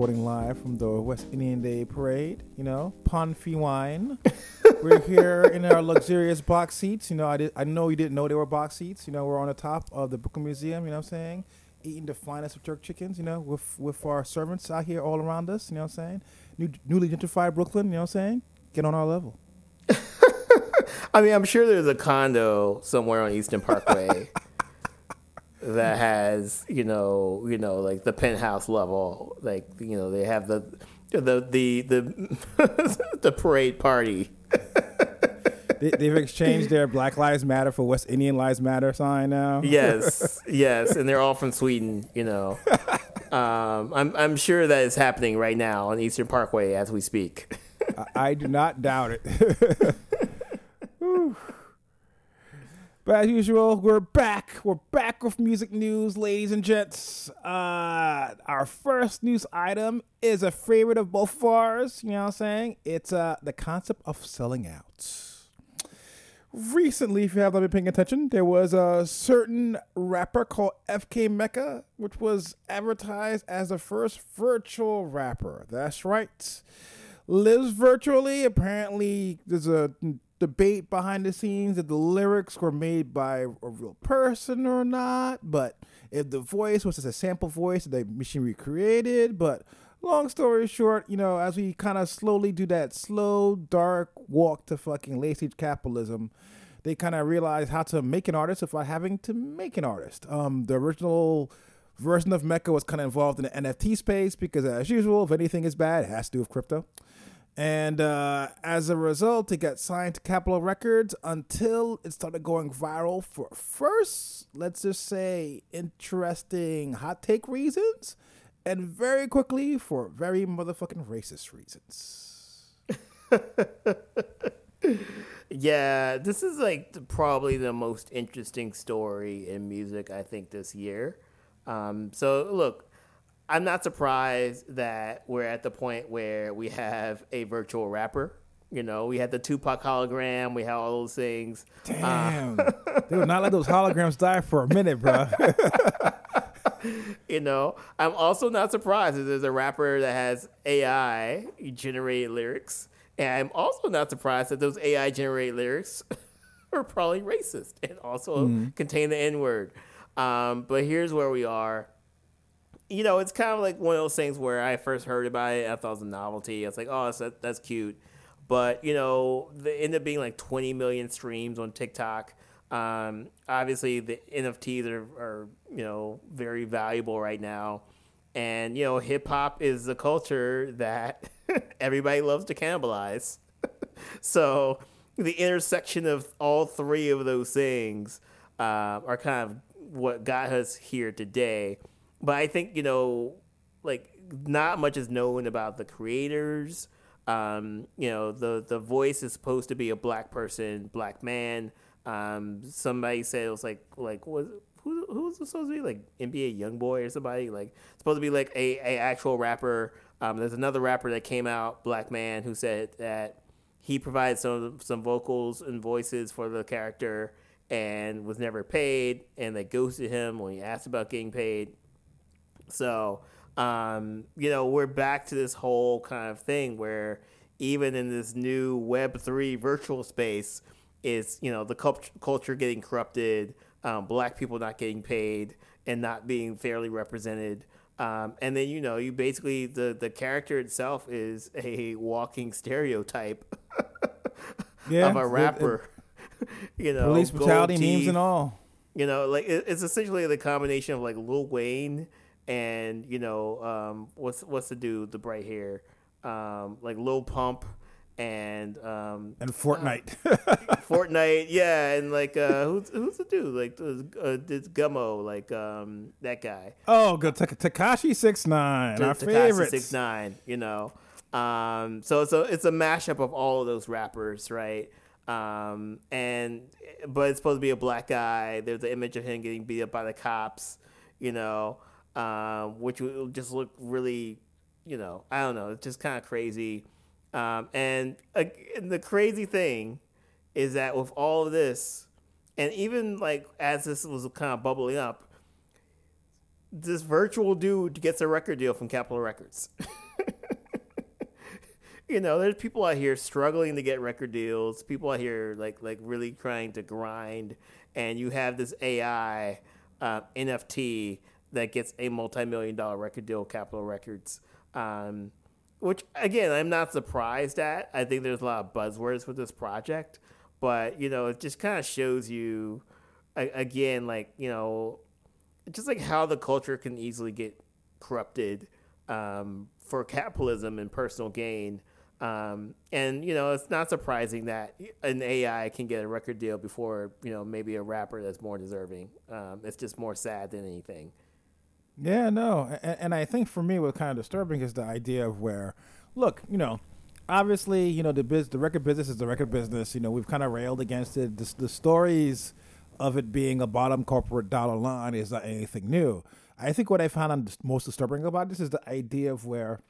reporting live from the West Indian Day Parade. You know, Pon Fee Wine. we're here in our luxurious box seats. You know, I did. I know you didn't know they were box seats. You know, we're on the top of the Brooklyn Museum. You know what I'm saying? Eating the finest of jerk chickens. You know, with with our servants out here all around us. You know what I'm saying? New, newly gentrified Brooklyn. You know what I'm saying? Get on our level. I mean, I'm sure there's a condo somewhere on Eastern Parkway that has, you know, you know, like the penthouse level. Like, you know, they have the the the the the parade party. they, have exchanged their Black Lives Matter for West Indian Lives Matter sign now. Yes, yes, and they're all from Sweden. You know, um, I'm I'm sure that is happening right now on Eastern Parkway as we speak. I, I do not doubt it. But as usual, we're back. We're back with music news, ladies and gents. Uh, our first news item is a favorite of both of ours. You know what I'm saying? It's uh, the concept of selling out. Recently, if you haven't been paying attention, there was a certain rapper called FN Meka, which was advertised as the first virtual rapper. That's right. Lives virtually. Apparently, there's a debate behind the scenes if the lyrics were made by a real person or not, but if the voice was just a sample voice that the machine recreated. But long story short, you know, as we kind of slowly do that slow, dark walk to fucking late stage capitalism, they kind of realize how to make an artist without having to make an artist. Um, the original version of Meka was kind of involved in the NFT space because, as usual, if anything is bad, it has to do with crypto. And uh, as a result, it got signed to Capitol Records until it started going viral for first, let's just say, interesting hot take reasons, and very quickly for very motherfucking racist reasons. yeah, this is like probably the most interesting story in music, I think, this year. Um, so, look, I'm not surprised that we're at the point where we have a virtual rapper. You know, we had the Tupac hologram, we had all those things. Damn, uh, they would not let those holograms die for a minute, bro. you know, I'm also not surprised that there's a rapper that has AI generated lyrics, and I'm also not surprised that those AI generated lyrics are probably racist and also mm-hmm. contain the N word. Um, but here's where we are you know, it's kind of like one of those things where I first heard about it, I thought it was a novelty. I was like, oh, that's, that's cute. But, you know, they end up being like 20 million streams on TikTok. Um, obviously, the NFTs are, are, you know, very valuable right now. And, you know, hip hop is the culture that everybody loves to cannibalize. so the intersection of all three of those things uh, are kind of what got us here today but I think you know, like not much is known about the creators. Um, you know, the the voice is supposed to be a black person, black man. Um, somebody said it was like like was who who was supposed to be like NBA YoungBoy or somebody like supposed to be like a, a actual rapper. Um, there's another rapper that came out, black man, who said that he provided some some vocals and voices for the character and was never paid, and they ghosted him when he asked about getting paid. So, um, you know, we're back to this whole kind of thing where even in this new Web3 virtual space, is, you know, the cult- culture getting corrupted, um, black people not getting paid and not being fairly represented. Um, and then, you know, you basically, the, the character itself is a walking stereotype yeah, of a rapper. It, it, you know, police brutality memes and all. You know, like it, it's essentially the combination of like Lil Wayne and you know um, what's what's the dude the bright hair? Um, like Lil Pump and um, and Fortnite. uh, Fortnite yeah and like uh, who's who's the dude? Like uh, it's Gummo like um, that guy. Oh good Tekashi six nine our favorite six nine you know? Um, so it's a it's a mashup of all of those rappers right? Um, and but it's supposed to be a black guy. There's an image of him getting beat up by the cops you know um, which will just look really, you know, I don't know, it's just kind of crazy. Um, and, uh, and the crazy thing is that with all of this, and even like as this was kind of bubbling up, this virtual dude gets a record deal from Capitol Records. you know, there's people out here struggling to get record deals. People out here like like really trying to grind, and you have this AI uh, NFT that gets a multi-million dollar record deal, Capitol Records. Um, which again, I'm not surprised at. I think there's a lot of buzzwords with this project, but you know, it just kind of shows you, again, like you know, just like how the culture can easily get corrupted um, for capitalism and personal gain. Um, and you know, it's not surprising that an AI can get a record deal before you know maybe a rapper that's more deserving. Um, it's just more sad than anything. Yeah, no, and, and, I think for me, what's kind of disturbing is the idea of where, look, you know, obviously, you know, the biz, the record business is the record business. You know, we've kind of railed against it. The, the stories of it being a bottom corporate dollar line is not anything new. I think what I found most disturbing about this is the idea of where,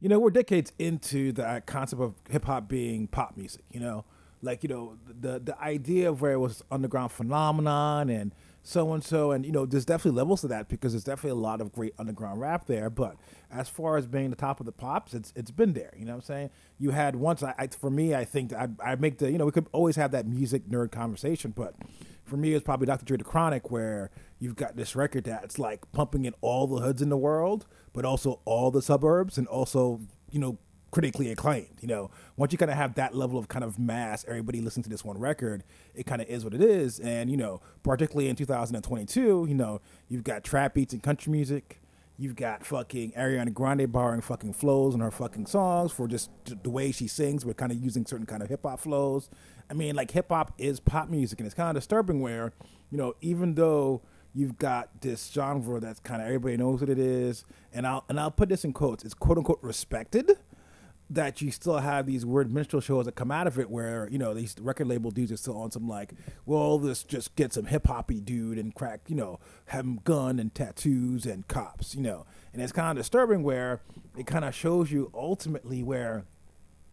you know, we're decades into the uh, concept of hip hop being pop music. You know, like you know the the idea of where it was underground phenomenon and so and so, and you know, there's definitely levels to that because there's definitely a lot of great underground rap there. But as far as being the top of the pops, it's it's been there. You know what I'm saying? You had once, I, I for me, I think I I make the you know we could always have that music nerd conversation, but for me, it's probably Dr. Dre the Chronic, where you've got this record that's like pumping in all the hoods in the world, but also all the suburbs, and also you know critically acclaimed. You know, once you kind of have that level of kind of mass, everybody listening to this one record, it kind of is what it is. And you know, particularly in 2022, you know, you've got trap beats and country music. You've got fucking Ariana Grande borrowing fucking flows in her fucking songs for just the way she sings, but kind of using certain kind of hip hop flows. I mean, like hip hop is pop music, and it's kind of disturbing where, you know, even though you've got this genre that's kind of everybody knows what it is, and I'll and I'll put this in quotes, it's quote unquote respected that you still have these weird minstrel shows that come out of it where you know these record label dudes are still on some like well this just get some hip hoppy dude and crack you know have him gun and tattoos and cops you know. And it's kind of disturbing where it kind of shows you ultimately where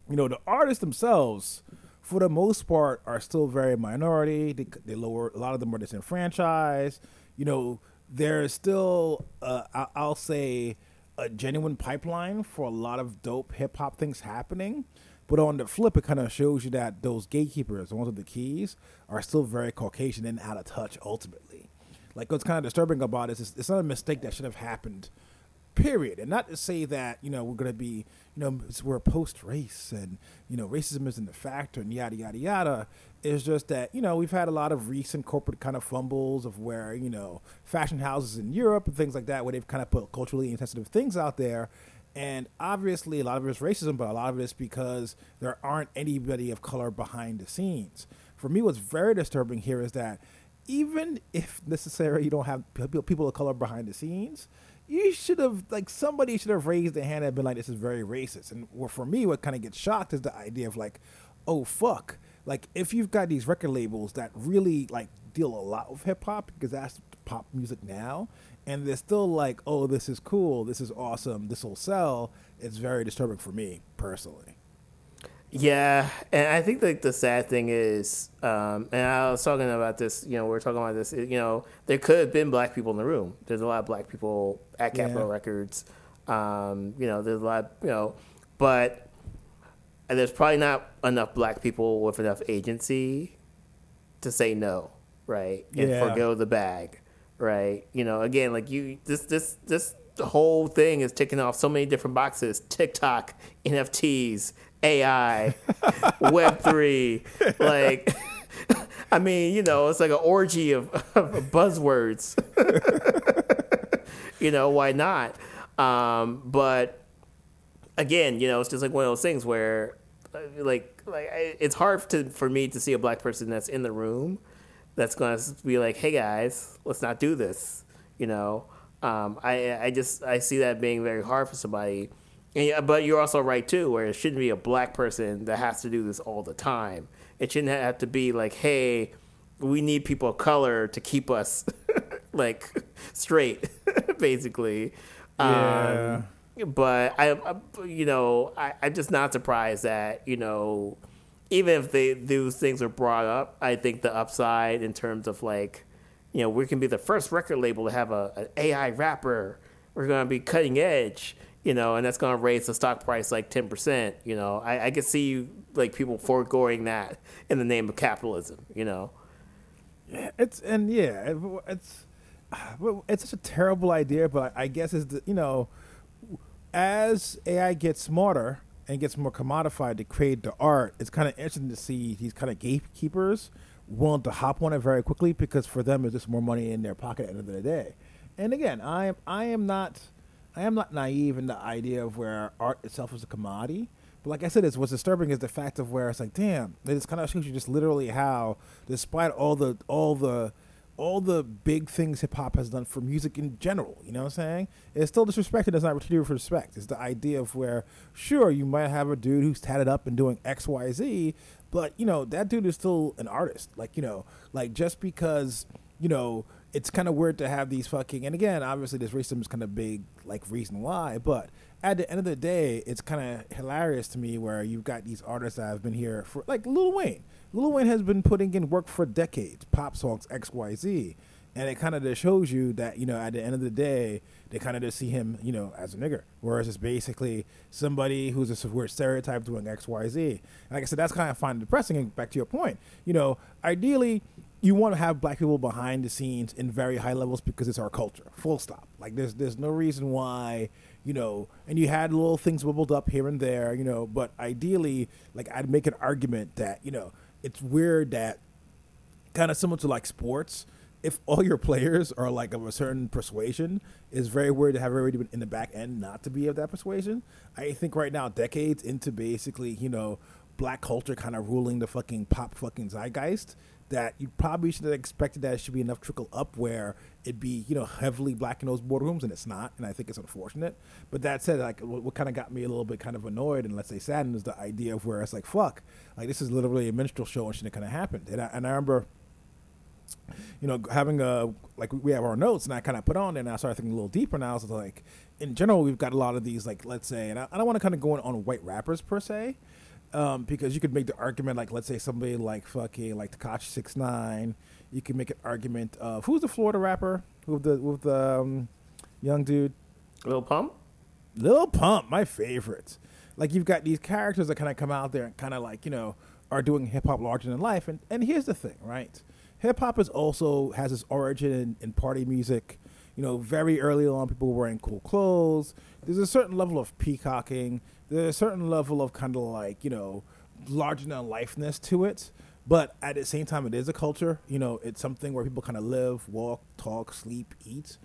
you know the artists themselves for the most part are still very minority. They, they lower a lot of them are disenfranchised. You know there's still uh, I'll say a genuine pipeline for a lot of dope hip hop things happening. But on the flip, it kind of shows you that those gatekeepers, the ones with the keys, are still very Caucasian and out of touch ultimately. Like what's kind of disturbing about it is it's not a mistake that should have happened period. And not to say that you know we're to be you know we're post race and you know racism isn't a factor and yada yada yada. It's just that you know we've had a lot of recent corporate kind of fumbles of where you know fashion houses in Europe and things like that where they've kind of put culturally insensitive things out there. And obviously, a lot of it is racism, but a lot of it is because there aren't anybody of color behind the scenes. For me, what's very disturbing here is that even if necessarily you don't have people of color behind the scenes, you should have like somebody should have raised their hand and been like, "This is very racist." And for me, what kind of gets shocked is the idea of like, "Oh fuck!" Like if you've got these record labels that really like deal a lot with hip hop because that's pop music now, and they're still like, "Oh, this is cool, this is awesome, this will sell." It's very disturbing for me personally. Yeah, and I think like the sad thing is, um, and I was talking about this. You know, we are talking about this. You know, there could have been black people in the room. There's a lot of black people at Capitol yeah. Records. Um, you know, there's a lot. You know, but there's probably not enough black people with enough agency to say no, right, and yeah. forgo the bag, right. You know, again, like you, this, this, this whole thing is ticking off so many different boxes: TikTok, NFTs AI, Web three, like. I mean, you know, it's like an orgy of, of buzzwords. you know, why not? Um, but again, you know, it's just like one of those things where, like, like it's hard to for me to see a black person that's in the room that's going to be like, "Hey guys, let's not do this." You know, um, I I just I see that being very hard for somebody yeah, but you're also right too, where it shouldn't be a black person that has to do this all the time. It shouldn't have to be like, hey, we need people of color to keep us like straight, basically. Yeah. Um, but I, I, you know, I, I'm just not surprised that you know, even if they those things are brought up, I think the upside in terms of like, you know, we can be the first record label to have a, an AI rapper. We're to be cutting edge, you know, and that's to raise the stock price like 10%. You know, I, I could see like people foregoing that in the name of capitalism, you know. Yeah, it's, and yeah, it's, it's such a terrible idea, but I guess is the, you know, as AI gets smarter and gets more commodified to create the art, it's kind of interesting to see these kind of gatekeepers willing to hop on it very quickly because for them it's just more money in their pocket at the end of the day. And again, I am I am not I am not naive in the idea of where art itself is a commodity. But like I said, it's what's disturbing is the fact of where it's like, damn, it just kind of shows you just literally how, despite all the all the all the big things hip hop has done for music in general, you know what I'm saying? It's still disrespected. It's not treated with respect. It's the idea of where, sure, you might have a dude who's tatted up and doing X, Y, Z, but you know that dude is still an artist. Like you know, like just because you know it's kind of weird to have these fucking. And again, obviously, this racism is kind of big, like reason why. But at the end of the day, it's kind of hilarious to me where you've got these artists that have been here for like Lil Wayne. Lil Wayne has been putting in work for decades, pop songs X Y Z, and it kind of just shows you that you know at the end of the day they kind of just see him you know as a nigger, whereas it's basically somebody who's a weird stereotype doing X Y Z. And like I said, that's kind of fine depressing. And back to your point, you know, ideally you want to have black people behind the scenes in very high levels because it's our culture. Full stop. Like there's there's no reason why you know, and you had little things wobbled up here and there, you know, but ideally, like I'd make an argument that you know it's weird that kind of similar to like sports. If all your players are like of a certain persuasion, it's very weird to have everybody in the back end not to be of that persuasion. I think right now, decades into basically, you know, black culture kind of ruling the fucking pop fucking zeitgeist, that you probably should have expected that it should be enough trickle up where it'd be you know heavily black in those boardrooms, and it's not, and I think it's unfortunate. But that said, like what, what kind of got me a little bit kind of annoyed and let's say saddened is the idea of where it's like fuck, like this is literally a minstrel show and shit kind of happened, and I, and I remember. You know, having a like we have our notes, and I kind of put on, and I started thinking a little deeper. Now, I was like, in general, we've got a lot of these, like let's say, and I, I don't want to kind of go in on white rappers per se, um, because you could make the argument like let's say somebody like fucking like Tekashi Six Nine, you can make an argument of who's the Florida rapper with the with the um, young dude, Lil Pump. Lil Pump, my favorite. Like you've got these characters that kind of come out there and kind of like you know are doing hip hop larger than life, and and here's the thing, right? Hip hop is also has its origin in, in party music. You know, very early on, people were wearing cool clothes. There's a certain level of peacocking. There's a certain level of kind of like you know larger than lifeness to it but at the same time, it is a culture. You know, it's something where people kind of live, walk, talk, sleep, eat.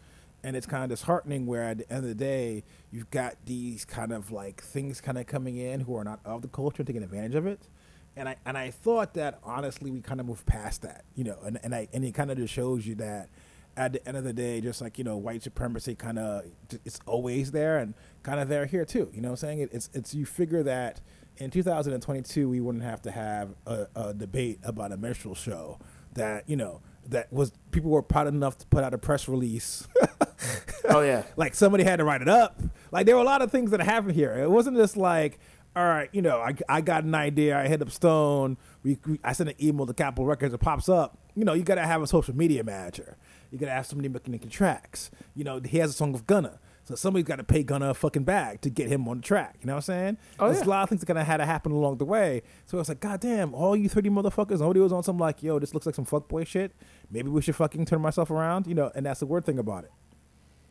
And it's kind of disheartening where at the end of the day, you've got these kind of like things kind of coming in who are not of the culture taking advantage of it. And I and I thought that honestly we kind of moved past that, you know, and, and I and it kind of just shows you that at the end of the day, just like you know, white supremacy kind of it's always there and kind of there here too. You know, what I'm saying it, it's it's you figure that in 2022 we wouldn't have to have a, a, debate about a minstrel show that you know that was people were proud enough to put out a press release. oh yeah, like somebody had to write it up. Like there were a lot of things that happened here. It wasn't just like. All right, you know, I, I got an idea. I hit up Stone. We, we I sent an email to Capitol Records. It pops up. You know, you got to have a social media manager. You got to have somebody making the tracks. You know, he has a song with Gunna. So somebody's got to pay Gunna a fucking bag to get him on the track. You know what I'm saying? Oh, There's yeah. a lot of things that gonna have to happen along the way. So I was like, God damn, all you 30 motherfuckers, nobody was on some like, yo, this looks like some fuckboy shit. Maybe we should fucking turn myself around. You know, and that's the weird thing about it.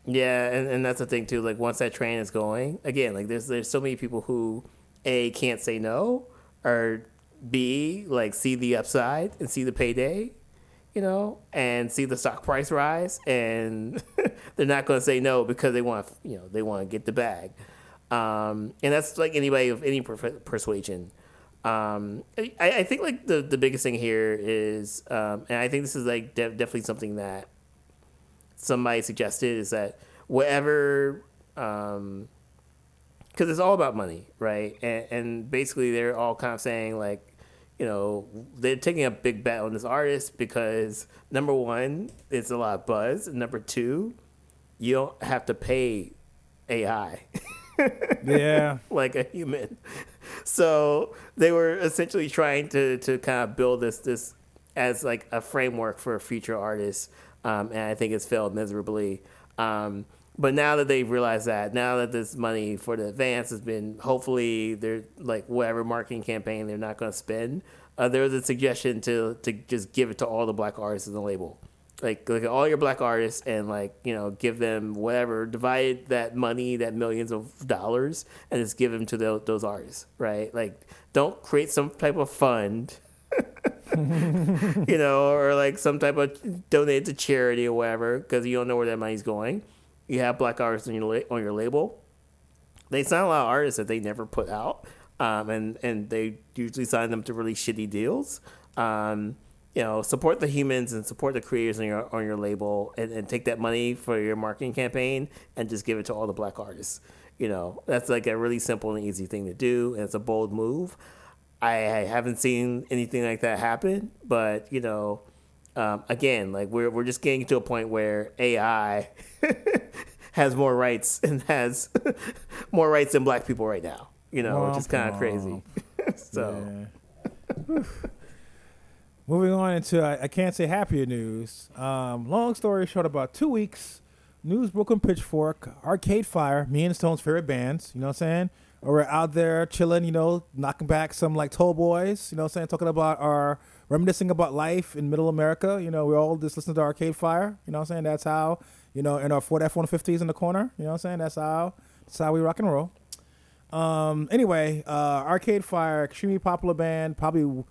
Yeah, and, and that's the thing too. Like once that train is going, again, like there's there's so many people who a can't say no, or b like see the upside and see the payday, you know, and see the stock price rise, and they're not going to say no because they want, you know, they want to get the bag. Um, and that's like anybody of any persuasion. Um, I, I, think like the, the biggest thing here is, um, and I think this is like de- definitely something that somebody suggested is that whatever, um, because it's all about money, right? And, and basically they're all kind of saying like, you know, they're taking a big bet on this artist because number one, it's a lot of buzz. And number two, you don't have to pay AI. yeah. like a human. So they were essentially trying to, to kind of build this this as like a framework for future artists um, and I think it's failed miserably. Um, but now that they've realized that, now that this money for the advance has been, hopefully, they're like whatever marketing campaign they're not going to spend. Uh, there was a suggestion to to just give it to all the black artists in the label, like look at all your black artists and like you know give them whatever, divide that money, that millions of dollars, and just give them to the, those artists, right? Like don't create some type of fund. you know, or like some type of donate to charity or whatever, because you don't know where that money's going you have black artists on your la- on your label. They sign a lot of artists that they never put out, um, and and they usually sign them to really shitty deals. Um, you know, support the humans and support the creators on your on your label, and, and take that money for your marketing campaign and just give it to all the black artists. You know, that's like a really simple and easy thing to do, and it's a bold move. I, I haven't seen anything like that happen, but you know, um, again, like we're we're just getting to a point where AI has more rights and has more rights than black people right now. You know, which is kind of crazy. so. Moving on into I, I, can't say happier news. Um, long story short, about two weeks, news broke on Pitchfork, Arcade Fire, me and Stone's favorite bands. You know what I'm saying? Or We're out there chilling, you know, knocking back some like Tall Boys. You know what I'm saying? Talking about our reminiscing about life in Middle America. You know, we all just listen to Arcade Fire. You know what I'm saying? That's how you know, in our Ford F one fifties in the corner. You know what I'm saying? That's how that's how we rock and roll. Um, anyway, uh, Arcade Fire, extremely popular band, probably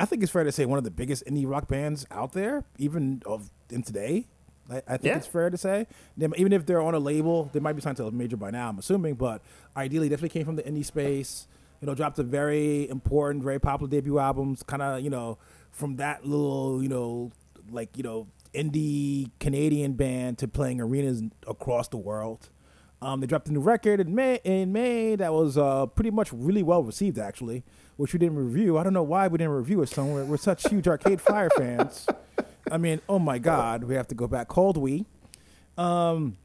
I think it's fair to say one of the biggest indie rock bands out there, even of in today. I, I think yeah. it's fair to say. They, even if they're on a label, they might be signed to a major by now. I'm assuming, but ideally, definitely came from the indie space. You know, dropped a very important, very popular debut albums. Kind of, you know, from that little, you know, like you know, indie Canadian band to playing arenas across the world. Um, they dropped a new record in May. In May, that was uh, pretty much really well received, actually, which we didn't review. I don't know why we didn't review it. So we're, such huge Arcade Fire fans. I mean, oh my God, we have to go back. Called we. Um,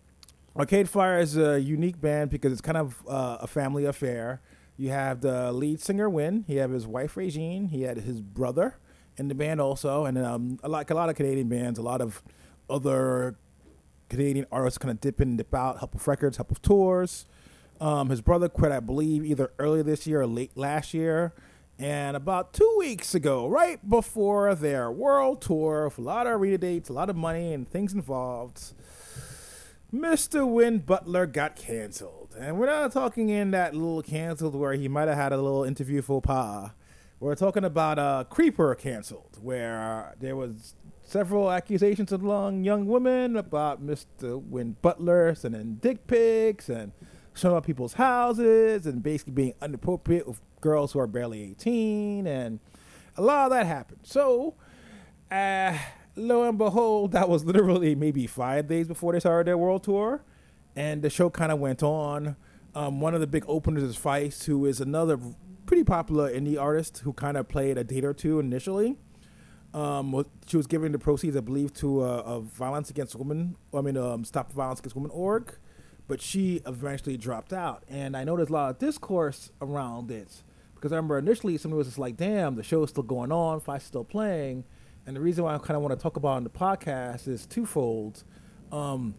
Arcade Fire is a unique band because it's kind of uh, a family affair. You have the lead singer Win. He have his wife Regine. He had his brother in the band also, and um, like a lot of Canadian bands, a lot of other Canadian artists kind of dip in and dip out, help with records, help with tours. Um, his brother quit, I believe, either early this year or late last year. And about two weeks ago, right before their world tour, with a lot of arena dates, a lot of money, and things involved, Mr. Win Butler got canceled. And we're not talking in that little canceled where he might have had a little interview faux pas. We're talking about uh, Creeper canceled, where there was several accusations among young women about Mr. Win Butler sending dick pics and showing up people's houses and basically being inappropriate with girls who are barely 18. And a lot of that happened. So, uh, lo and behold, that was literally maybe five days before they started their world tour. And the show kind of went on. Um, one of the big openers is Feist, who is another pretty popular indie artist who kind of played a date or two initially. Um, she was giving the proceeds, I believe, to uh, a violence against women. I mean, um, Stop Violence Against Women org, but she eventually dropped out. And I know there's a lot of discourse around it because I remember initially somebody was just like, "Damn, the show's still going on, Feist still playing." And the reason why I kind of want to talk about in the podcast is twofold. Um,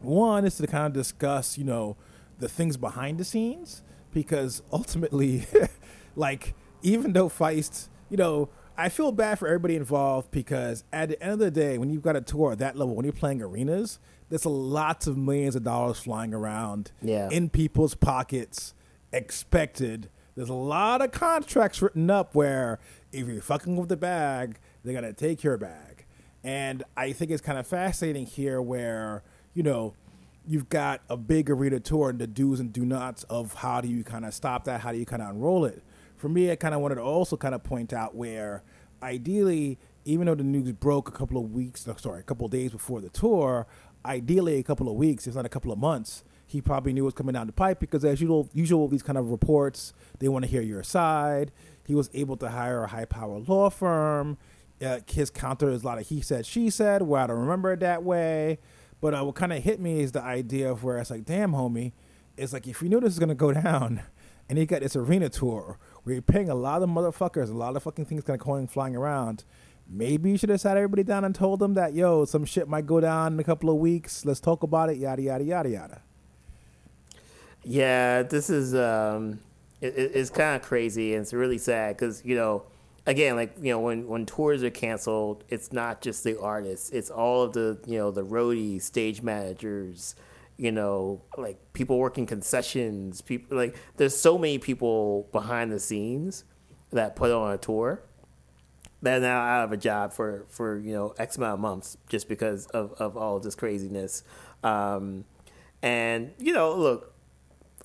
one is to kind of discuss, you know, the things behind the scenes because ultimately, like even though Feist, you know, I feel bad for everybody involved because at the end of the day, when you've got a tour at that level, when you're playing arenas, there's a lots of millions of dollars flying around yeah. in people's pockets, expected. There's a lot of contracts written up where if you're fucking with the bag, they're gonna take your bag. And I think it's kind of fascinating here where, you know, you've got a big arena tour and the do's and do nots of how do you kind of stop that? How do you kind of unroll it? For me, I kind of wanted to also kind of point out where ideally, even though the news broke a couple of weeks, no, sorry, a couple of days before the tour, ideally a couple of weeks, if not a couple of months, he probably knew it was coming down the pipe because as usual, usual these kind of reports, they want to hear your side. He was able to hire a high power law firm. Uh, his counter is a lot of he said, she said. Well, I don't remember it that way. But uh, what kind of hit me is the idea of where it's like, damn, homie, it's like if you knew this was gonna go down, and you got this arena tour where you're paying a lot of motherfuckers, a lot of fucking things kind of going flying around, maybe you should have sat everybody down and told them that yo, some shit might go down in a couple of weeks. Let's talk about it. Yada yada yada yada. Yeah, this is um, it, it's kind of crazy and it's really sad because you know, again, like you know, when when tours are canceled, it's not just the artists; it's all of the you know the roadies, stage managers, you know, like people working concessions. People like there's so many people behind the scenes that put on a tour that now out of a job for for you know X amount of months just because of of all of this craziness. Um, and you know, look,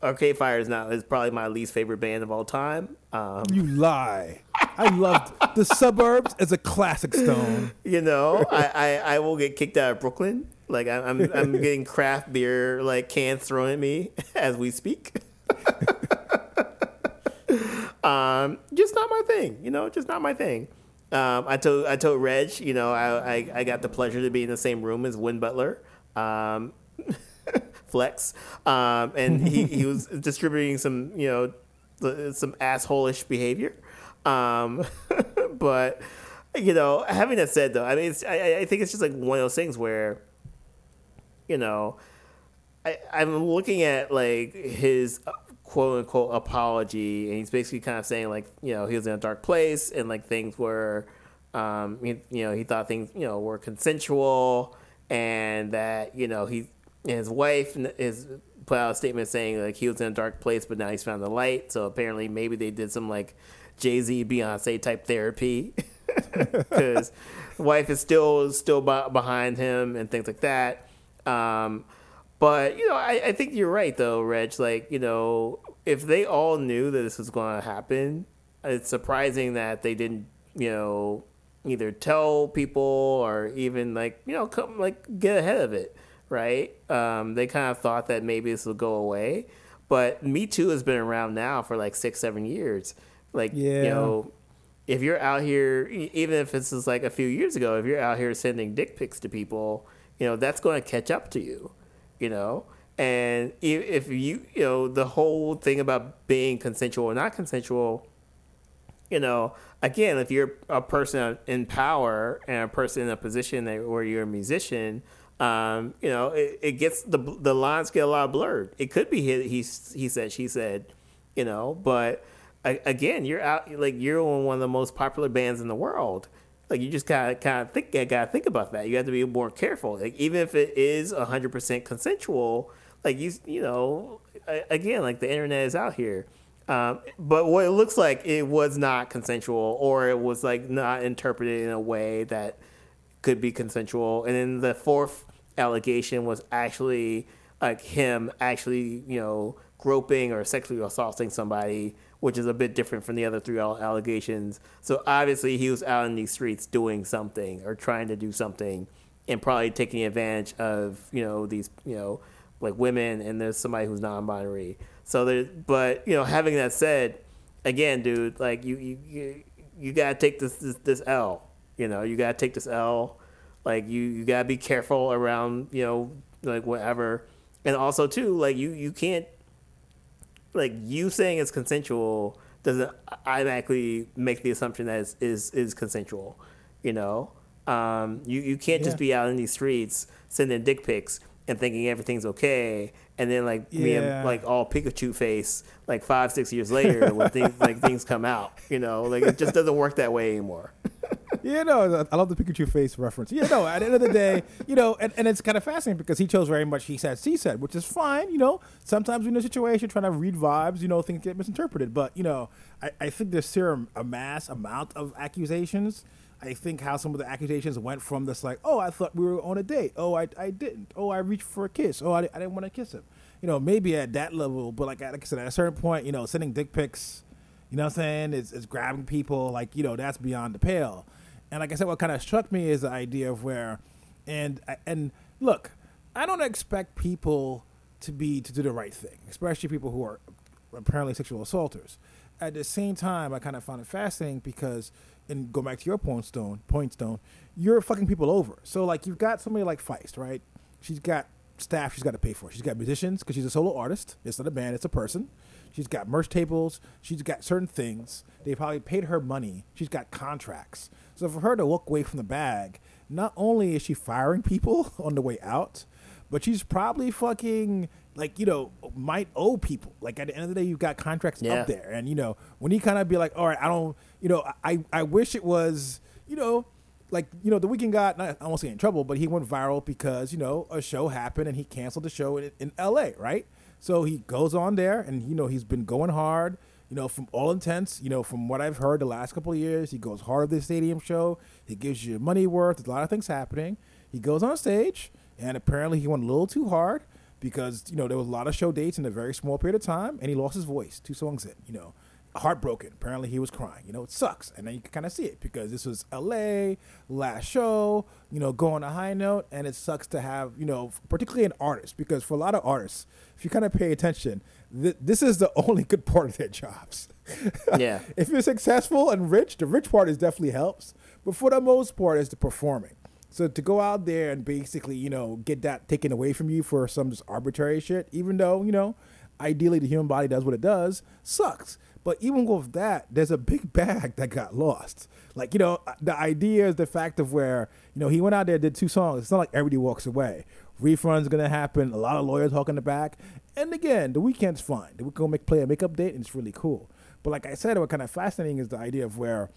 Arcade Fire is now is probably my least favorite band of all time. Um, You lie. I loved the suburbs as a classic stone. you know, I, I, I will get kicked out of Brooklyn. Like I, I'm I'm getting craft beer like cans thrown at me as we speak. um, just not my thing. You know, just not my thing. Um, I told I told Reg, you know, I, I I got the pleasure to be in the same room as Win Butler. Um, flex. Um, and he, he was distributing some, you know, some assholish behavior. Um, but, you know, having that said, though, I mean, it's, I, I think it's just like one of those things where, you know, I, I'm looking at like his quote unquote apology, and he's basically kind of saying like, you know, he was in a dark place and like things were, um, he, you know, he thought things, you know, were consensual and that, you know, he, and his wife is put out a statement saying like he was in a dark place, but now he's found the light. So apparently, maybe they did some like Jay Z, Beyonce type therapy because wife is still still behind him and things like that. Um, but you know, I, I think you're right though, Reg. Like you know, if they all knew that this was going to happen, it's surprising that they didn't, you know, either tell people or even like you know come like get ahead of it right? Um, they kind of thought that maybe this would go away, but Me Too has been around now for like six, seven years. Like, yeah. you know, if you're out here, even if this is like a few years ago, if you're out here sending dick pics to people, you know, that's going to catch up to you, you know? And if you, you know, the whole thing about being consensual or not consensual, you know, again, if you're a person in power and a person in a position where you're a musician, um, you know, it, it, gets the the lines get a lot blurred. It could be he he, he said she said, you know, but again, you're out like you're on one of the most popular bands in the world. Like you just of kind of think gotta think about that. You have to be more careful. Like even if it is hundred percent consensual, like you you know, again, like the internet is out here. Um, but what it looks like, it was not consensual, or it was like not interpreted in a way that could be consensual. And then the fourth allegation was actually like him actually, you know, groping or sexually assaulting somebody, which is a bit different from the other three allegations. So obviously he was out in these streets doing something or trying to do something and probably taking advantage of, you know, these, you know, like women and there's somebody who's non-binary. So there, but you know, having that said, again, dude, like you, you, you, you gotta take this, this, this L. You know, you gotta take this L. Like you, you gotta be careful around, you know, like whatever. And also too, like you, you can't, like you saying it's consensual doesn't automatically make the assumption that is is, is consensual. You know, um, you you can't yeah. just be out in these streets sending dick pics and thinking everything's okay, and then like yeah. me and like all Pikachu face like five six years later when things like things come out. You know, like it just doesn't work that way anymore. Yeah, no, I love the Pikachu face reference. Yeah, no, at the end of the day, you know, and, and it's kind of fascinating because he chose very much he said, she said, which is fine, you know. Sometimes in a situation trying to read vibes, you know, things get misinterpreted. But, you know, I, I think there's a mass amount of accusations. I think how some of the accusations went from this, like, oh, I thought we were on a date. Oh, I, I didn't. Oh, I reached for a kiss. Oh, I, I didn't want to kiss him. You know, maybe at that level, but like, like I said, at a certain point, you know, sending dick pics, you know what I'm saying, is, is grabbing people, like, you know, that's beyond the pale. And like I said, what kind of struck me is the idea of where, and and look, I don't expect people to be to do the right thing, especially people who are apparently sexual assaulters. At the same time, I kind of found it fascinating because, and go back to your point, Stone, point Stone, you're fucking people over. So like you've got somebody like Feist, right? She's got staff she's got to pay for. She's got musicians because she's a solo artist. It's not a band; it's a person. She's got merch tables. She's got certain things. They probably paid her money. She's got contracts. So for her to walk away from the bag, not only is she firing people on the way out, but she's probably fucking like you know might owe people. Like at the end of the day, you've got contracts Yeah. up there, and you know when you kind of be like, all right, I don't, you know, I I wish it was, you know. Like you know, the Weeknd got not, I won't say in trouble, but he went viral because you know a show happened and he canceled the show in, in L.A. Right, so he goes on there and you know he's been going hard. You know, from all intents, you know, from what I've heard the last couple of years, he goes hard at the stadium show. He gives you money worth. There's a lot of things happening. He goes on stage, and apparently he went a little too hard because you know there was a lot of show dates in a very small period of time, and he lost his voice two songs in. You know, heartbroken. Apparently he was crying. You know, it sucks, and then you can kind of see it because this was L.A. last show. You know, go on a high note, and it sucks to have you know, particularly an artist because for a lot of artists, if you kind of pay attention, th- this is the only good part of their jobs. Yeah. if you're successful and rich, the rich part is definitely helps, but for the most part, is the performing. So to go out there and basically, you know, get that taken away from you for some just arbitrary shit, even though you know, ideally the human body does what it does, sucks. But even with that, there's a big bag that got lost. Like you know, uh, the idea is the fact of where you know he went out there did two songs. It's not like everybody walks away. Refunds gonna happen. A lot of lawyers talking the back. And again, the Weeknd's fine. The Weeknd go make play a makeup date, and it's really cool. But like I said, what kind of fascinating is the idea of where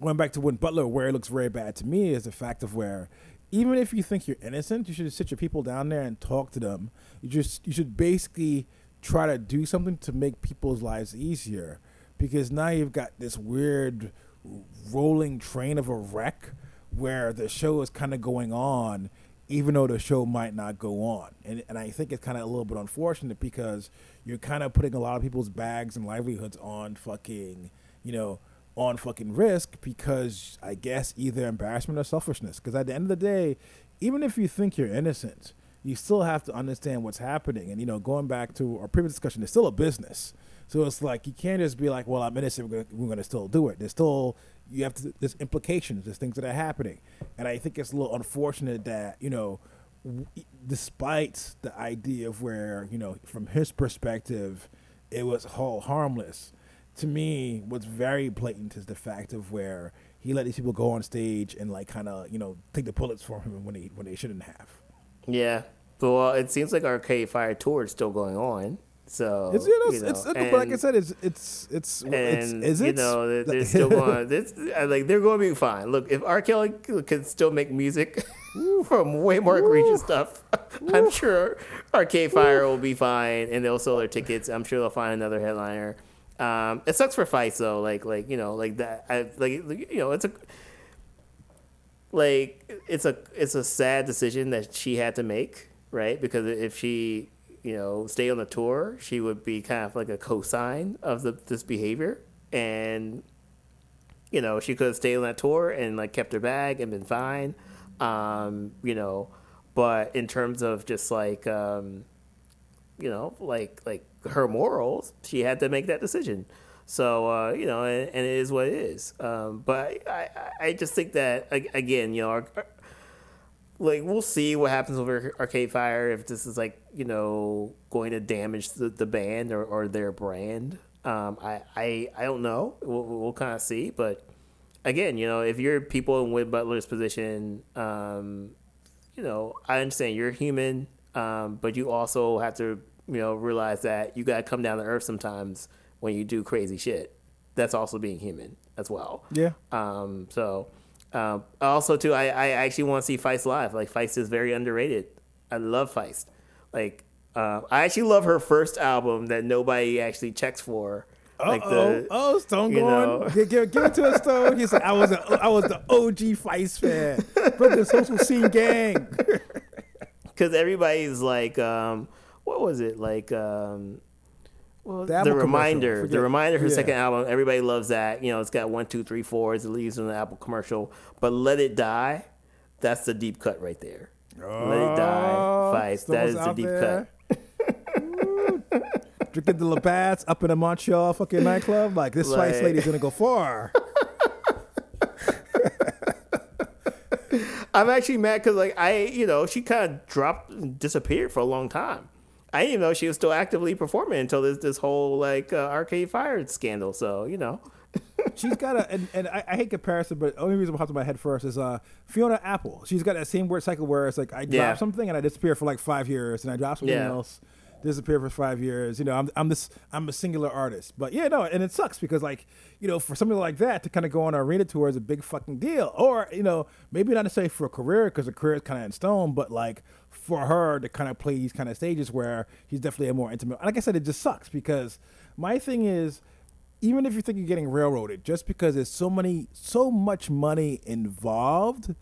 going back to Win Butler, where it looks very bad to me, is the fact of where even if you think you're innocent, you should sit your people down there and talk to them. You just you should basically try to do something to make people's lives easier, because now you've got this weird rolling train of a wreck where the show is kind of going on even though the show might not go on. And, and I think it's kind of a little bit unfortunate because you're kind of putting a lot of people's bags and livelihoods on fucking, you know, on fucking risk because I guess either embarrassment or selfishness. Because at the end of the day, even if you think you're innocent, you still have to understand what's happening. And, you know, going back to our previous discussion, it's still a business. So it's like you can't just be like, well, I'm innocent, we're gonna, still do it. There's still you have to there's implications, there's things that are happening, and I think it's a little unfortunate that you know, w- despite the idea of where you know from his perspective, it was all harmless. To me, what's very blatant is the fact of where he let these people go on stage and like kind of you know take the bullets from him when they when they shouldn't have. Yeah. But well, it seems like Arcade Fire tour is still going on. So It's you know, you know, it's, but like I said, it's it's it's, and it's is it? you know they're, they're still going. This like they're going to be fine. Look, if R. Kelly can still make music from way more egregious stuff, I'm sure Arcade Fire will be fine, and they'll sell their tickets. I'm sure they'll find another headliner. Um, it sucks for Feist though. Like like you know like that. I like you know it's a like it's a it's a sad decision that she had to make, right? Because if she you know stay on the tour, she would be kind of like a cosign of the this behavior, and you know she could have stayed on that tour and like kept her bag and been fine, um, you know. But in terms of just like um, you know like like her morals, she had to make that decision. So uh, you know, and, and it is what it is. Um, but I, I, I just think that again, you know, our, our- like we'll see what happens over Arcade Fire if this is like you know going to damage the, the band or, or their brand. Um, I, I I don't know. We'll, we'll kind of see. But again, you know, if you're people in Win Butler's position, um, you know, I understand you're human, um, but you also have to, you know, realize that you got to come down to earth sometimes when you do crazy shit. That's also being human as well. Yeah. Um, so, um, also too, I, I actually want to see Feist live. Like Feist is very underrated. I love Feist. Like, uh, I actually love her first album that nobody actually checks for. Like oh, the, oh, Stone going. Give, give, give it to a Stone. He said, "I was a, I was the OG Feist fan, brother. Social scene gang." because everybody's like, um, what was it like? Um, well, The the, reminder, the reminder, her yeah. second album. Everybody loves that. You know, it's got one, two, three, four. It's leaves in the Apple commercial. But "Let It Die," that's the deep cut right there. "Let It Die," Oh, Feist. Stone's That is the deep there. cut. Drinking the Labatt's up in a Montreal fucking nightclub. Like this Feist Like- lady's gonna go far. I'm actually mad because like I, you know, she kind of dropped, and disappeared for a long time. I didn't even know she was still actively performing until this this whole like uh, Arcade Fire scandal. So you know, she's got a and, and I, I, hate comparison, but the only reason what popped in my head first is uh Fiona Apple. She's got that same word cycle where it's like I drop yeah. something and I disappear for like five years, and I drop something yeah. else disappear for five years. You know, I'm I'm this I'm a singular artist. But yeah, no, and it sucks because like you know for something like that to kind of go on an arena tour is a big fucking deal. Or you know maybe not necessarily for a career because a career is kind of in stone, but like for her to kind of play these kind of stages where he's definitely a more intimate. Like I said, it just sucks because my thing is even if you think you're getting railroaded, just because there's so many, so much money involved,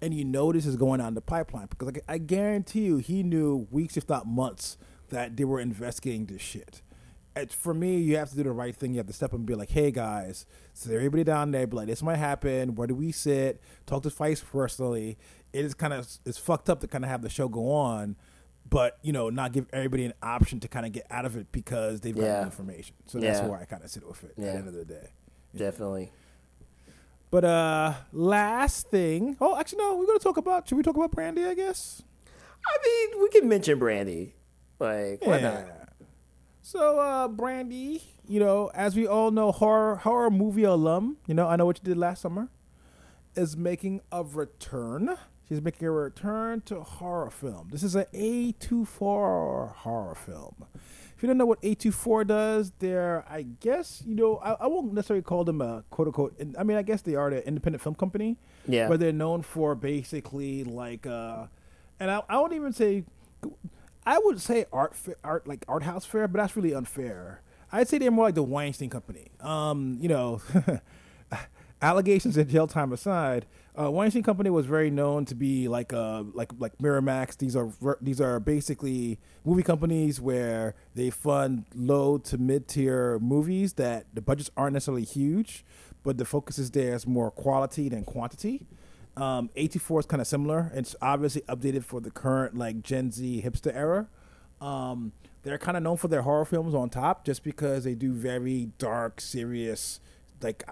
and you know this is going on the pipeline, because like, I guarantee you, he knew weeks, if not months, that they were investigating this shit. It's, for me, you have to do the right thing. You have to step up and be like, "Hey guys, so everybody down there, be like, this might happen. Where do we sit? Talk to Feist personally. It is kind of it's fucked up to kind of have the show go on, but you know, not give everybody an option to kind of get out of it because they've got yeah. information. So yeah. that's where I kind of sit with it. Yeah. At the end of the day, definitely. But uh, last thing. Oh, actually, no. We're gonna talk about. Should we talk about Brandy? I guess. I mean, we can mention Brandy. Like, why not? So, uh, Brandy, you know, as we all know, horror horror movie alum, you know, I know what you did last summer, is making a return. She's making a return to horror film. This is an A24 horror film. If you don't know what A24 does, they're, I guess, you know, I, I won't necessarily call them a quote unquote, I mean, I guess they are an independent film company. Yeah. But they're known for basically like, uh, and I, I won't even say, I would say art, art like art house fair, but that's really unfair. I'd say they're more like the Weinstein Company. Um, you know, allegations and jail time aside, uh, Weinstein Company was very known to be like uh like like Miramax. These are these are basically movie companies where they fund low to mid tier movies that the budgets aren't necessarily huge, but the focus is there is more quality than quantity. Um, A24 is kind of similar. It's obviously updated for the current like Gen Z hipster era. Um, they're kind of known for their horror films on top, just because they do very dark, serious, like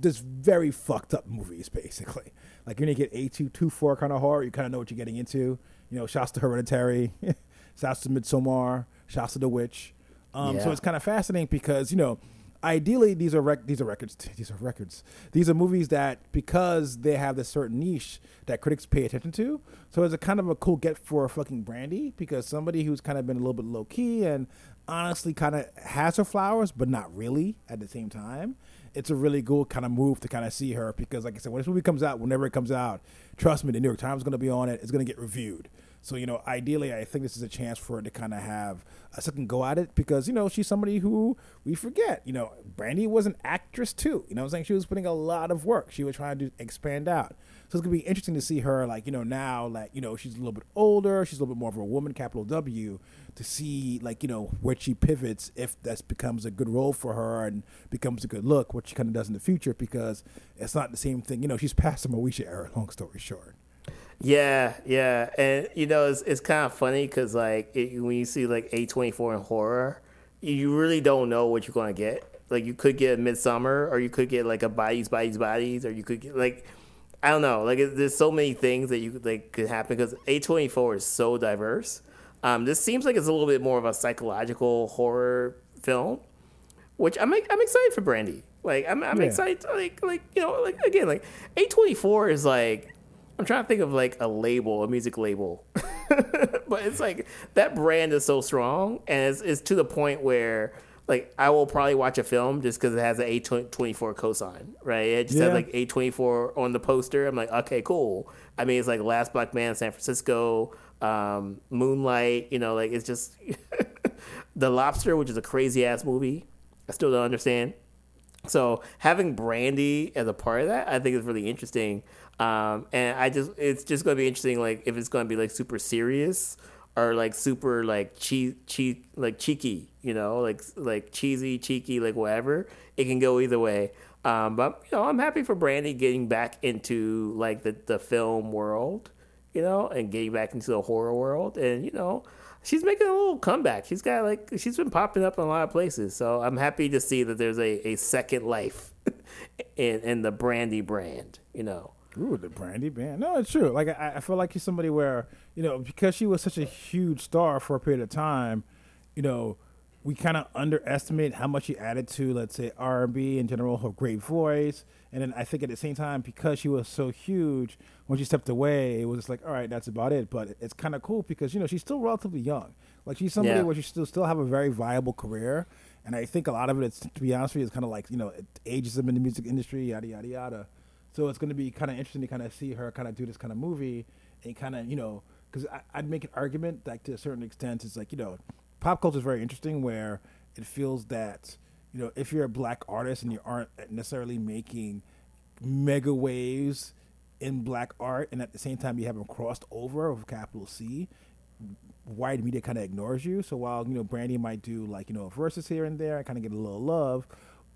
just very fucked up movies, basically. Like when you get A24 kind of horror, you kind of know what you're getting into. You know, shouts to Hereditary, shouts to Midsommar, shouts to The Witch. Um, yeah. So it's kind of fascinating because you know ideally these are rec- these are records these are records. These are movies that because they have this certain niche that critics pay attention to so it's a kind of a cool get for fucking brandy because somebody who's kind of been a little bit low key and honestly kind of has her flowers but not really at the same time it's a really cool kind of move to kind of see her because like i said when this movie comes out whenever it comes out trust me the new york times is going to be on it it's going to get reviewed so, you know, ideally, I think this is a chance for her to kind of have a second go at it because, you know, she's somebody who we forget. You know, Brandy was an actress too. You know I'm saying? She was putting a lot of work. She was trying to expand out. So it's going to be interesting to see her, like, you know, now, like, you know, she's a little bit older. She's a little bit more of a woman, capital W, to see, like, you know, where she pivots if that becomes a good role for her and becomes a good look, what she kind of does in the future because it's not the same thing. You know, she's past the Moesha era, long story short. Yeah, yeah, and you know it's it's kind of funny because like it, when you see like A twenty four in horror, you really don't know what you're gonna get. Like you could get a Midsommar, or you could get like a Bodies, Bodies, Bodies, or you could get like I don't know. Like there's so many things that you could like could happen because A twenty four is so diverse. Um, this seems like it's a little bit more of a psychological horror film, which I'm I'm excited for Brandy. Like I'm I'm yeah. excited. Like like you know like again like A twenty four is like I'm trying to think of like a label, a music label, but it's like that brand is so strong, and it's, it's to the point where like I will probably watch a film just because it has an A24 cosign, right? It just yeah. has like A24 on the poster. I'm like, okay, cool. I mean, it's like Last Black Man San Francisco, um, Moonlight. You know, like it's just The Lobster, which is a crazy ass movie. I still don't understand. So having Brandy as a part of that, I think is really interesting. Um, and I just it's just gonna be interesting, like if it's gonna be like super serious or like super like cheese, cheese like cheeky, you know, like like cheesy, cheeky, like whatever. It can go either way. Um, but you know, I'm happy for Brandy getting back into like the the film world, you know, and getting back into the horror world, and you know, she's making a little comeback. She's got like she's been popping up in a lot of places, so I'm happy to see that there's a, a second life in in the Brandy brand, you know. Ooh, the Brandy band. No, it's true. Like I, I feel like he's somebody where you know because she was such a huge star for a period of time, you know, we kind of underestimate how much she added to, let's say, R and B in general, her great voice, and then I think at the same time because she was so huge, when she stepped away, it was just like, all right, that's about it. But it's kind of cool because you know she's still relatively young. Like she's somebody Yeah. where she still still have a very viable career, and I think a lot of it, to be honest with you, is kind of like you know ageism in the music industry, yada yada yada. So it's going to be kind of interesting to kind of see her kind of do this kind of movie and kind of you know because I'd make an argument like to a certain extent it's like you know pop culture is very interesting where it feels that you know if you're a black artist and you aren't necessarily making mega waves in black art and at the same time you haven't crossed over with capital C white media kind of ignores you. So while you know Brandy might do like you know verses here and there, I kind of get a little love.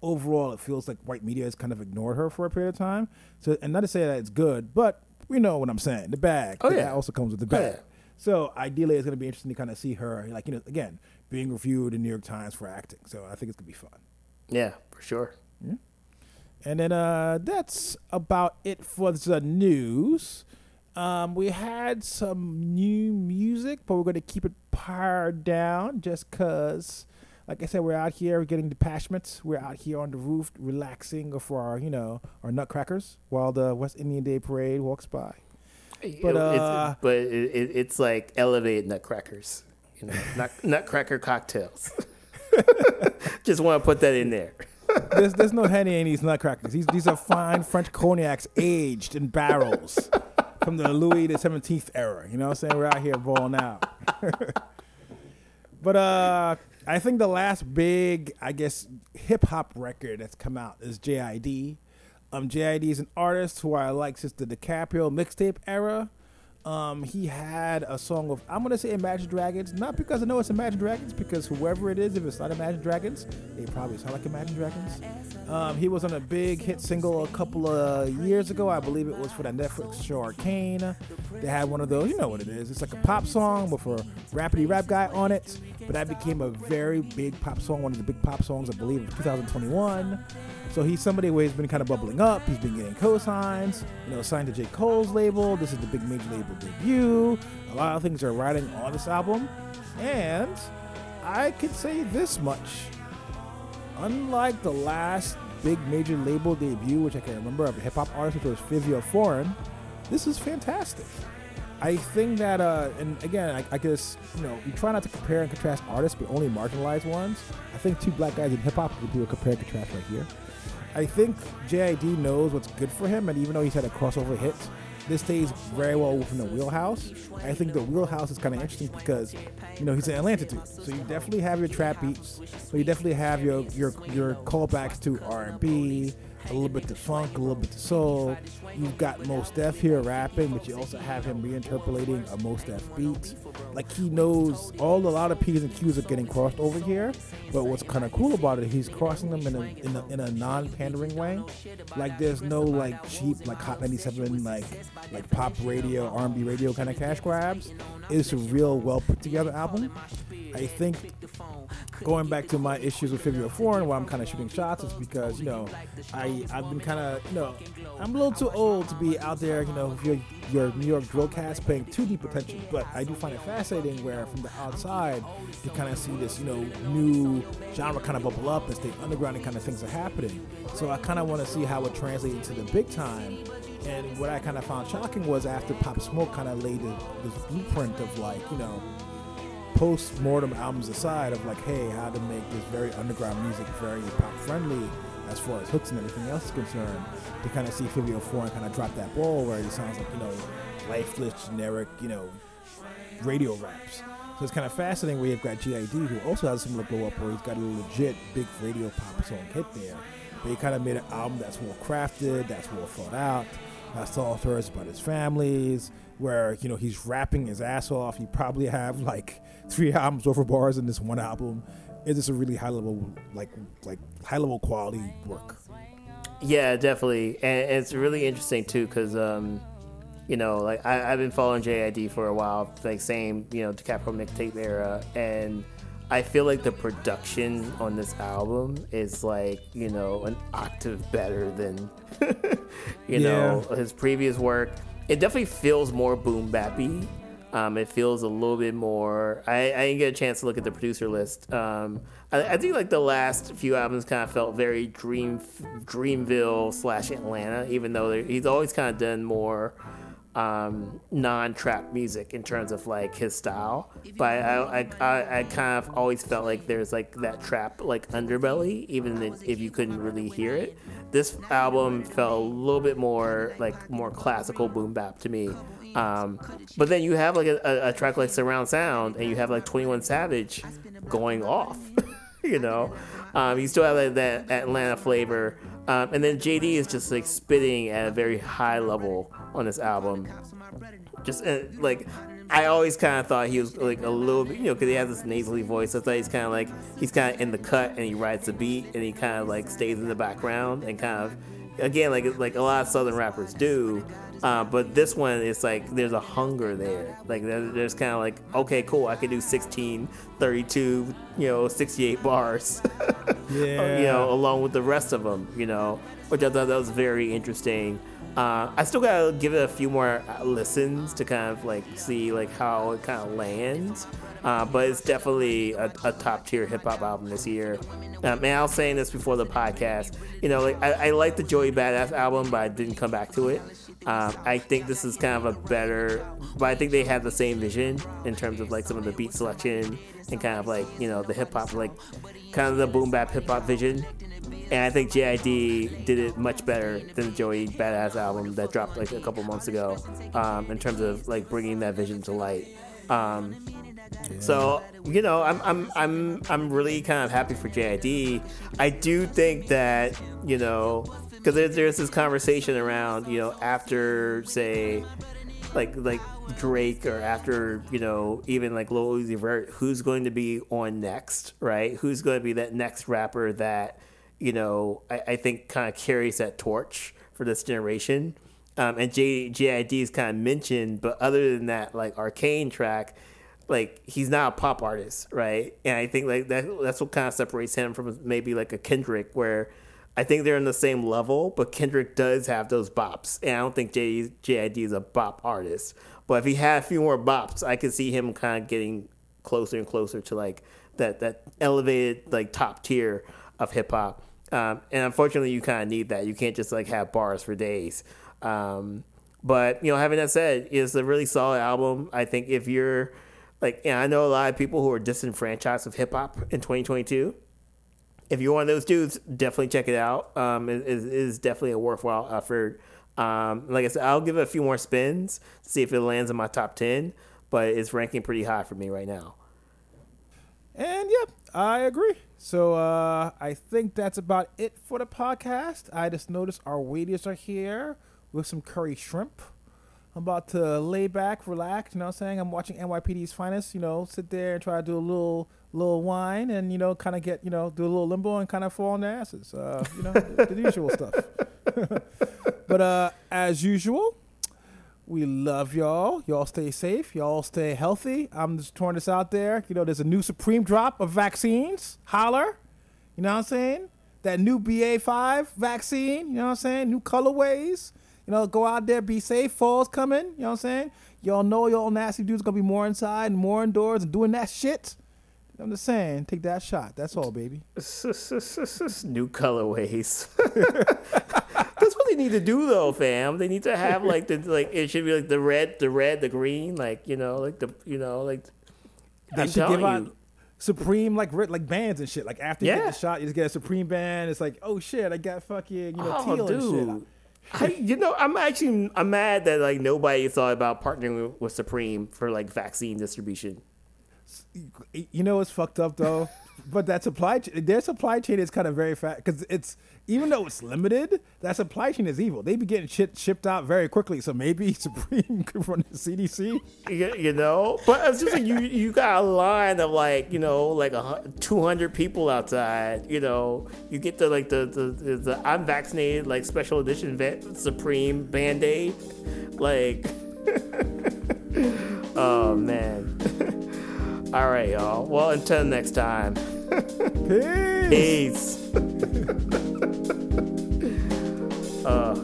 Overall, it feels like white media has kind of ignored her for a period of time. So, and not to say that it's good, but we know what I'm saying. The bag, Oh, yeah. bag also comes with the Oh, bag. yeah. So ideally, it's going to be interesting to kind of see her, like you know, again being reviewed in New York Times for acting. So I think it's going to be fun. Yeah, for sure. And then uh, that's about it for the news. Um, we had some new music, but we're going to keep it pared down just because, like I said, we're out here getting detachments. We're out here on the roof relaxing for our, you know, our nutcrackers while the West Indian Day Parade walks by. But, It- uh, it's, but it, it, it's like elevated nutcrackers, you know, nut, nutcracker cocktails. Just want to put that in there. There's, there's no Henny in these nutcrackers. These, these are fine French cognacs aged in barrels from the Louis the Seventeenth era. You know what I'm saying? We're out here balling out. but uh, I think the last big, I guess, hip hop record that's come out is JID. Um, JID is an artist who I like since the DiCaprio mixtape era. Um, he had a song of I'm gonna say Imagine Dragons, not because I know it's Imagine Dragons, because whoever it is, if it's not Imagine Dragons, they probably sound like Imagine Dragons. Um, he was on a big hit single a couple of years ago, I believe it was for that Netflix show Arcane. They had one of those, you know what it is. It's like a pop song with a rapidy rap guy on it, but that became a very big pop song, one of the big pop songs, I believe, of 2021. So he's somebody where he's been kind of bubbling up. He's been getting co-signs, you know, signed to J. Cole's label. This is the big major label debut. A lot of things are riding on this album. And I could say this much. Unlike the last big major label debut, which I can remember of a hip hop artist, which was Fivio Foreign, this is fantastic. I think that, uh, and again, I, I guess, you know, you try not to compare and contrast artists, but only marginalized ones. I think two black guys in hip hop would do a compare and contrast right here. I think JID knows what's good for him, and even though he's had a crossover hit, this stays very well within the wheelhouse. I think the wheelhouse is kind of interesting because, you know, he's an Atlanta dude, so you definitely have your trap beats, so you definitely have your your your callbacks to R&B, a little bit to funk, a little bit to soul. You've got Mos Def here rapping, but you also have him reinterpolating a Mos Def beat. Like he knows all a lot of P's and Q's are getting crossed over here. But what's kind of cool about it, he's crossing them in a in a, in a non-pandering way. Like there's no like cheap like Hot 97 like like pop radio, R&B radio kind of cash grabs. It's a real well put together album. I think going back to my issues with Fivio oh Foreign, why I'm kind of shooting shots, is because you know I I've been kind of you know I'm a little too old to be out there you know your your New York drill cast paying too deep attention, but I do find it fascinating where from the outside you kind of see this you know new genre kind of bubble up and stay underground and kind of things are happening. So I kind of want to see how it translates into the big time. And what I kind of found shocking was after Pop Smoke kind of laid this, this blueprint of like you know post-mortem albums aside of like hey how to make this very underground music very pop friendly as far as hooks and everything else is concerned to kind of see Fivio Foreign kind of drop that ball where it sounds like you know lifeless generic you know radio raps. So it's kind of fascinating where you've got JID who also has a similar blow up where he's got a legit big radio pop song hit there. But he kind of made an album that's well crafted that's well thought out that's all stories about his families where you know he's rapping his ass off. He probably have like three albums over bars in this one album it's just a really high level like like high level quality work Yeah, definitely, and it's really interesting too because, um, you know, like I, I've been following JID for a while, like same, you know, DiCaprio mixtape era, and I feel like the production on this album is like, you know, an octave better than you know, his previous work. It definitely feels more boom bappy. Um, it feels a little bit more. I, I didn't get a chance to look at the producer list. Um, I, I think like the last few albums kind of felt very Dream Dreamville slash Atlanta, even though he's always kind of done more um, non-trap music in terms of like his style. But I, I, I, I, kind of always felt like there's like that trap like underbelly, even if you couldn't really hear it. This album felt a little bit more like more classical boom bap to me. Um, but then you have like a, a, track like Surround Sound, and you have like Twenty One Savage going off. you know, um, you still have like, that Atlanta flavor, um, and then JID is just like spitting at a very high level on this album. Just uh, like I always kind of thought he was like a little bit, you know, because he has this nasally voice. I thought he's kind of like he's kind of in the cut and he writes the beat and he kind of like stays in the background and kind of again like like a lot of southern rappers do. Uh, but this one is like there's a hunger there. Like there's kind of like okay, cool, I can do 16, 32, you know, 68 bars. yeah. you know, along with the rest of them, you know, which I thought that was very interesting. Uh, I still gotta give it a few more listens to kind of like see like how it kind of lands. Uh, but it's definitely a, a top tier hip hop album this year. Um, and I was saying this before the podcast. You know, like I, I like the Joey Badass album, but I didn't come back to it. Um, I think this is kind of a better, but I think they have the same vision in terms of like some of the beat selection and kind of like you know the hip hop, like kind of the boom bap hip hop vision. And I think JID did it much better than the Joey Badass album that dropped like a couple months ago um, in terms of like bringing that vision to light. Um, yeah. So you know, I'm I'm I'm I'm really kind of happy for JID. I do think that you know because there's, there's this conversation around you know after say like like Drake or after you know even like Lil Uzi Vert, who's going to be on next, right? Who's going to be that next rapper that you know I, I think kind of carries that torch for this generation. Um, and J, JID is kind of mentioned, but other than that, like Arcane track, like he's not a pop artist, right? And I think like that that's what kind of separates him from maybe like a Kendrick, where I think they're in the same level, but Kendrick does have those bops, and I don't think J, JID is a bop artist. But if he had a few more bops, I could see him kind of getting closer and closer to like that that elevated like top tier of hip hop. Um, and unfortunately, you kind of need that. You can't just like have bars for days. Um, but you know, having that said, it's a really solid album. I think if you're like, and I know a lot of people who are disenfranchised of hip hop in 2022. If you're one of those dudes, definitely check it out. Um, it, is definitely a worthwhile effort. Um, like I said, I'll give it a few more spins to see if it lands in my top 10, but it's ranking pretty high for me right now. And yeah, I agree. So uh, I think that's about it for the podcast. I just noticed our waiters are here with some curry shrimp. I'm about to lay back, relax. You know what I'm saying? I'm watching NYPD's finest. You know, sit there and try to do a little little wine and you know, kind of get you know, do a little limbo and kind of fall on their asses. Uh, you know, the, the usual stuff. but uh, as usual, we love y'all. Y'all stay safe. Y'all stay healthy. I'm just throwing this out there. You know, there's a new Supreme drop of vaccines. Holler. You know what I'm saying? That new BA5 vaccine. You know what I'm saying? New colorways. You know, go out there, be safe. Fall's coming. You know what I'm saying? Y'all know y'all nasty dudes gonna be more inside and more indoors and doing that shit. I'm just saying, take that shot. That's all, baby. New colorways. They need to do, though, fam. They need to have like the like it should be like the red, the red, the green, like you know, like the you know, like. They I'm should give out Supreme like like bands and shit. Like after you yeah. get the shot, you just get a Supreme band. It's like, oh shit, I got fucking you know oh, teal dude. and shit. I, you know, I'm actually I'm mad that like nobody thought about partnering with, Supreme for like vaccine distribution. You know what's fucked up though? but that supply chain, their supply chain is kind of very fat because it's even though it's limited, that supply chain is evil. They be getting shit shipped out very quickly. So maybe Supreme from the CDC. You, you know, but it's just like you you got a line of like you know like a two hundred people outside. You know, you get the like the the, the I'm vaccinated like special edition vet, Supreme Band Aid, like. oh man. All right, y'all. Well, until next time. Peace. Peace. uh.